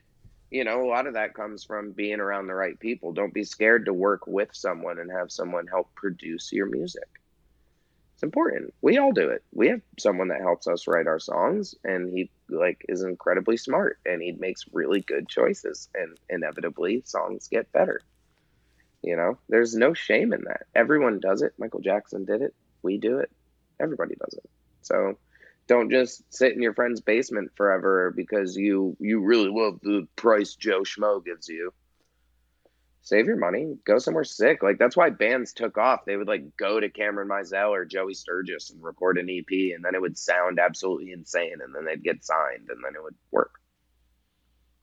you know a lot of that comes from being around the right people. Don't be scared to work with someone and have someone help produce your music. Important. We all do it. We have someone that helps us write our songs, and he like is incredibly smart, and he makes really good choices, and inevitably songs get better. You know, there's no shame in that. Everyone does it. Michael Jackson did it. We do it. Everybody does it. So don't just sit in your friend's basement forever because you you really love the price Joe Schmo gives you save your money, go somewhere sick. Like that's why bands took off. They would like go to Cameron Mizell or Joey Sturgis and record an EP, and then it would sound absolutely insane, and then they'd get signed, and then it would work.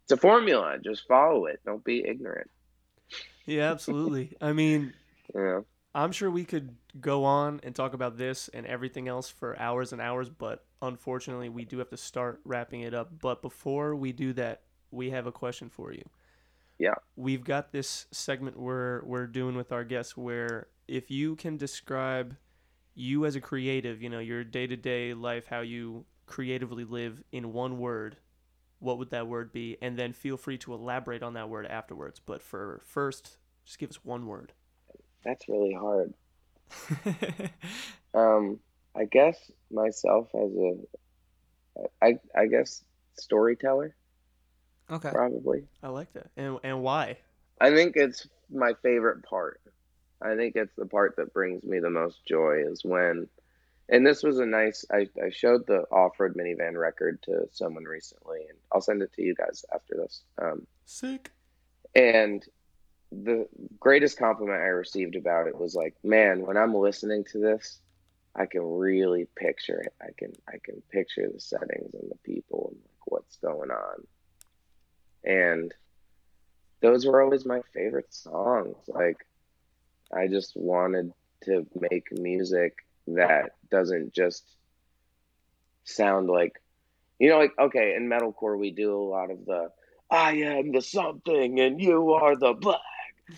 It's a formula. Just follow it. Don't be ignorant. Yeah, absolutely. I mean, know? I'm sure we could go on and talk about this and everything else for hours and hours, but unfortunately, we do have to start wrapping it up. But before we do that, we have a question for you. Yeah. We've got this segment we're we're doing with our guests where if you can describe you as a creative, you know, your day-to-day life, how you creatively live in one word, what would that word be? And then feel free to elaborate on that word afterwards. But for first, just give us one word. That's really hard. Um, I guess myself as a, I I guess storyteller Okay. probably. I like that. And and why? I think it's my favorite part. I think it's the part that brings me the most joy is when, and this was a nice. I, I showed the off-road minivan record to someone recently, and I'll send it to you guys after this. Um, Sick. and the greatest compliment I received about it was like, man, when I'm listening to this, I can really picture it. I can I can picture the settings and the people and like what's going on. And those were always my favorite songs. Like I just wanted to make music that doesn't just sound like you know like okay in metalcore we do a lot of the I am the something and you are the black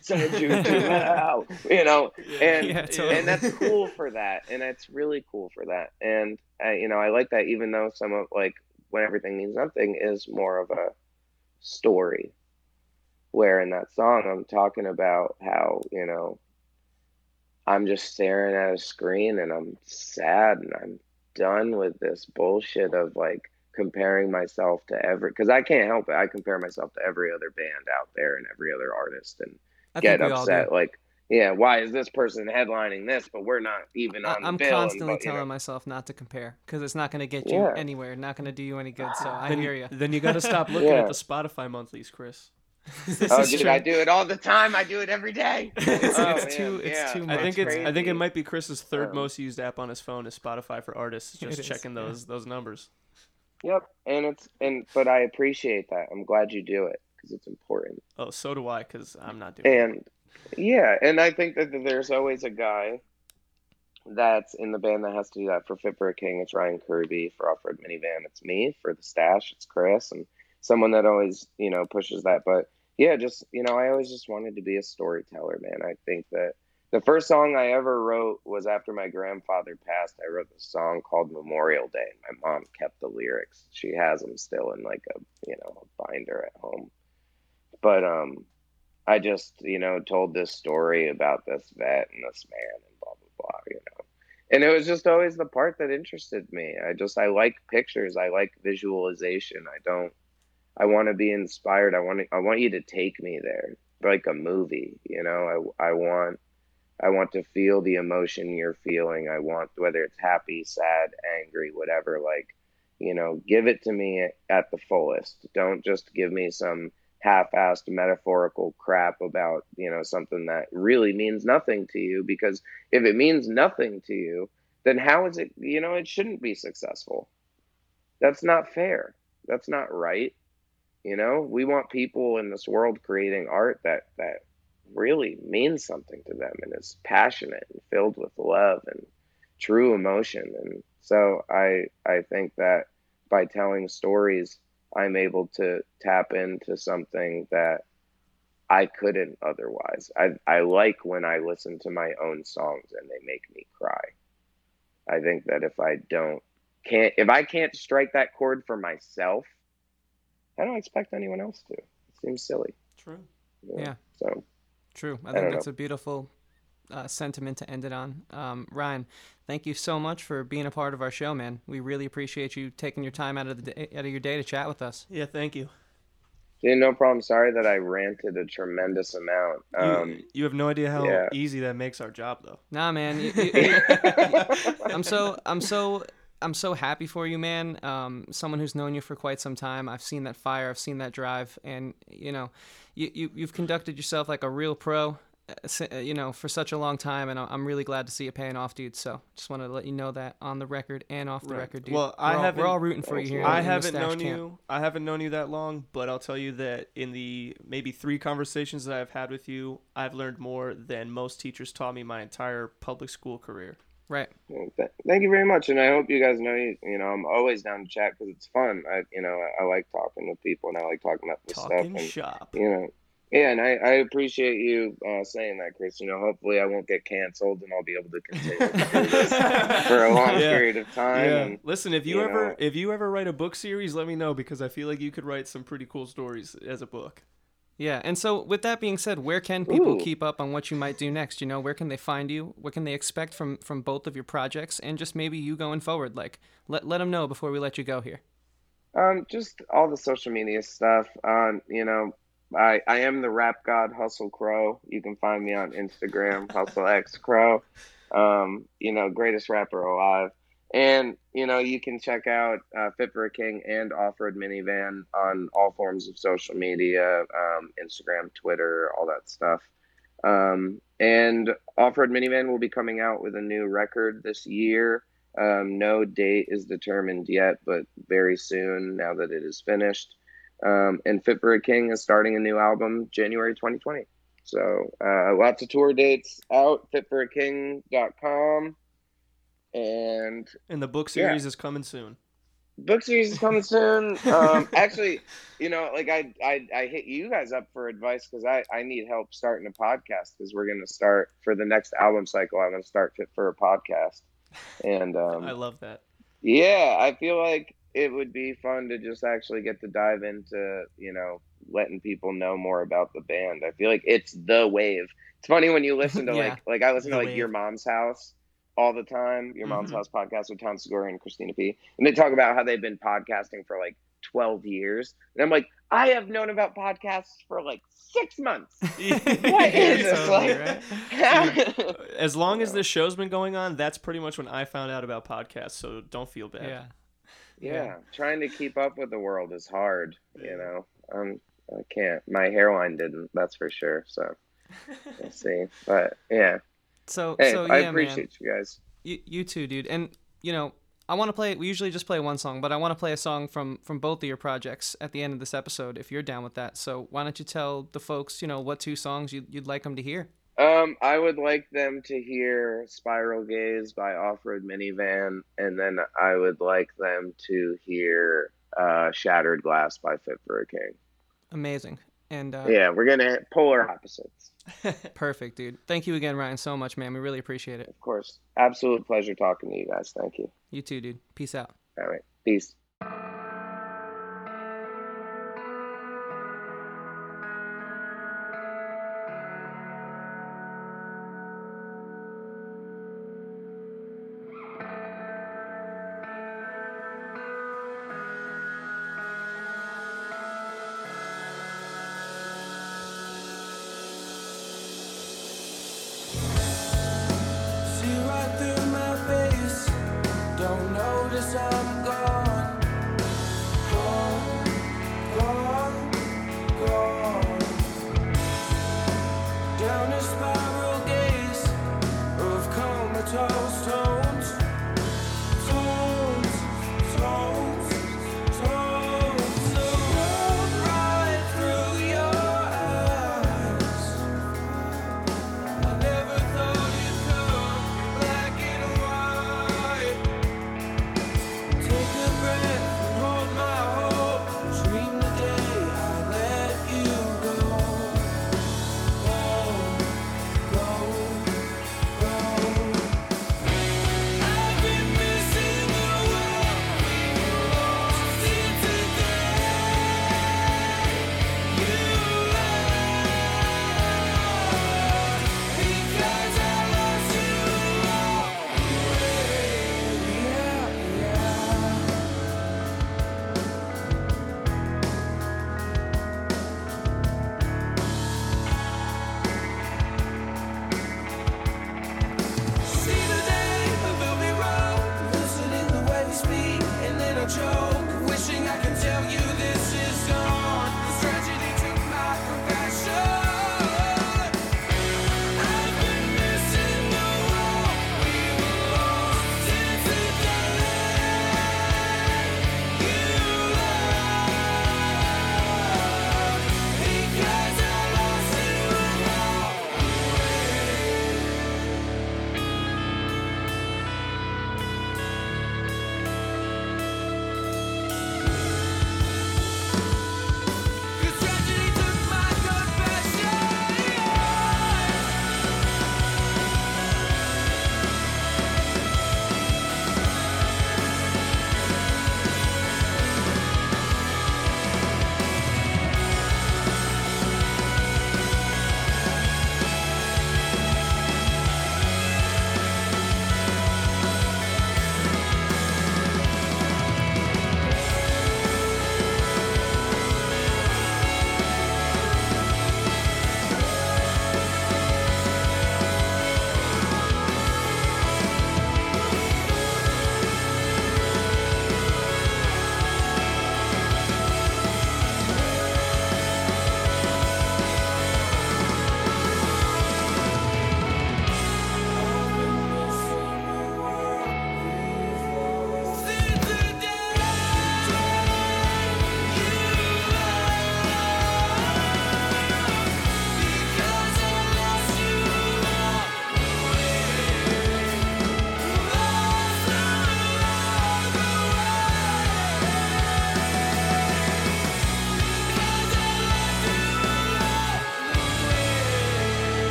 send you to hell you know and Yeah, totally. and that's cool for that and that's really cool for that and uh, you know i like that even though some of like when everything means nothing is more of a story where in that song i'm talking about how you know i'm just staring at a screen and i'm sad and i'm done with this bullshit of like comparing myself to every because i can't help it i compare myself to every other band out there and every other artist and I get think we all do. upset like yeah why is this person headlining this but we're not even I- on the I'm bill constantly and, but, telling know, myself not to compare because it's not going to get you Yeah. anywhere, not going to do you any good. So I then, hear you. Then you got to stop looking Yeah. at the Spotify monthlies, Chris. Oh dude true. i do it all the time i do it every day It's, Oh, it's man, too. It's yeah. too I think it's. I think it might be Chris's third Um, most used app on his phone is Spotify for artists. It Just is, checking yeah. those those numbers. yep and it's and but i appreciate that i'm glad you do it because it's important Oh, so do I, because I'm not doing. it. Yeah and i think that there's always a guy that's in the band that has to do that for fit for a king. It's ryan kirby for off-road minivan. It's me for the stash. It's chris and someone that always you know pushes that. But yeah just you know i always just wanted to be a storyteller man. I think that the first song i ever wrote was after my grandfather passed. I wrote this song called memorial day my mom kept the lyrics. She has them still in like a you know a binder at home. But um I just, you know, told this story about this vet and this man and blah blah blah, you know. And it was just always the part that interested me. I just I like pictures. I like visualization. I don't I want to be inspired. I want to, I want you to take me there like a movie, you know. I I want I want to feel the emotion you're feeling. I want whether it's happy, sad, angry, whatever like, you know, give it to me at the fullest. Don't just give me some half-assed metaphorical crap about you know something that really means nothing to you because if it means nothing to you then how is it you know it shouldn't be successful. That's not fair. That's not right. You know we want people in this world creating art that that really means something to them and is passionate and filled with love and true emotion. And so i i think that by telling stories I'm able to tap into something that I couldn't otherwise. I I like when I listen to my own songs and they make me cry. I think that if I don't can't if I can't strike that chord for myself, I don't expect anyone else to. It seems silly. True. know? Yeah. So True. I I think that's a beautiful uh, sentiment to end it on. Um, Ryan, thank you so much for being a part of our show, man. We really appreciate you taking your time out of the day, out of your day to chat with us. Yeah, thank you. yeah, no problem. Sorry that I ranted a tremendous amount. You, Um, you have no idea how yeah. easy that makes our job, though. Nah, man. you- you- you- I'm so I'm so I'm so happy for you, man. Um, someone who's known you for quite some time. I've seen that fire. I've seen that drive, and you know, you, you you've conducted yourself like a real pro. Uh, si- You know, for such a long time, and I- I'm really glad to see it paying off, dude. So, just wanted to let you know that on the record and off the Right. record, dude. Well, I we're all, haven't- we're all rooting for you here. I haven't known camp. you. I haven't known you that long, but I'll tell you that in the maybe three conversations that I've had with you, I've learned more than most teachers taught me my entire public school career. Right. Well, th- thank you very much, and I hope you guys know you. You know, I'm always down to chat because it's fun. I, you know, I, I like talking with people and I like talking about this Talking stuff. And shop. you know, yeah, and I, I appreciate you uh, saying that, Chris. You know, hopefully I won't get canceled and I'll be able to continue to do this for a long Yeah. period of time. Yeah. And Listen, if you, you ever know- if you ever write a book series, let me know because I feel like you could write some pretty cool stories as a book. Yeah, and so with that being said, where can people Ooh. keep up on what you might do next? You know, where can they find you? What can they expect from from both of your projects, and just maybe you going forward? Like, let let them know before we let you go here. Um, just all the social media stuff. Um, you know, I I am the rap god Hustle Crow. You can find me on Instagram, Hustle X Crow. Um, you know, greatest rapper alive. And you know, you can check out uh, Fit for a King and Off Road Minivan on all forms of social media, um, Instagram, Twitter, all that stuff. Um, and Off-Road Minivan will be coming out with a new record this year. Um, no date is determined yet, but very soon now that it is finished. Um, and Fit for a King is starting a new album January 2020. So uh, lots of tour dates out, fitforaking.com. And And the book Yeah. series is coming soon. book series is coming soon. Um, actually, you know, like I, I, I hit you guys up for advice because I, I need help starting a podcast because we're going to start for the next album cycle. I'm going to start Fit for a podcast. And um, I love that. yeah, I feel like it would be fun to just actually get to dive into, you know, letting people know more about the band. I feel like it's the wave. It's funny when you listen to Yeah. like like I listen The to like wave. Your Mom's House all the time, Your Mom's Mhm. House podcast with Tom Segura and Christina P. And they talk about how they've been podcasting for like 12 years. And I'm like, I have known about podcasts for like six months. What is this? Totally, Like, right? As long as this show's been going on, that's pretty much when I found out about podcasts. So don't feel bad. Yeah. Yeah, trying to keep up with the world is hard. You know, um, I can't. My hairline didn't. That's for sure. So we'll see. But yeah, So hey, so I yeah, man. appreciate you guys. You, you too, dude. And you know, I want to play. We usually just play one song, but I want to play a song from from both of your projects at the end of this episode, if you're down with that. So why don't you tell the folks, you know, what two songs you'd, you'd like them to hear? Um, I would like them to hear "Spiral Gaze" by Off Road Minivan, and then I would like them to hear uh, "Shattered Glass" by Fit for a King. Amazing. And uh, Yeah, we're gonna hit polar opposites, perfect, dude. Thank you again, Ryan, so much, man. We really appreciate it. of course. Absolute pleasure talking to you guys. Thank you. You too, dude. Peace out. All right, peace.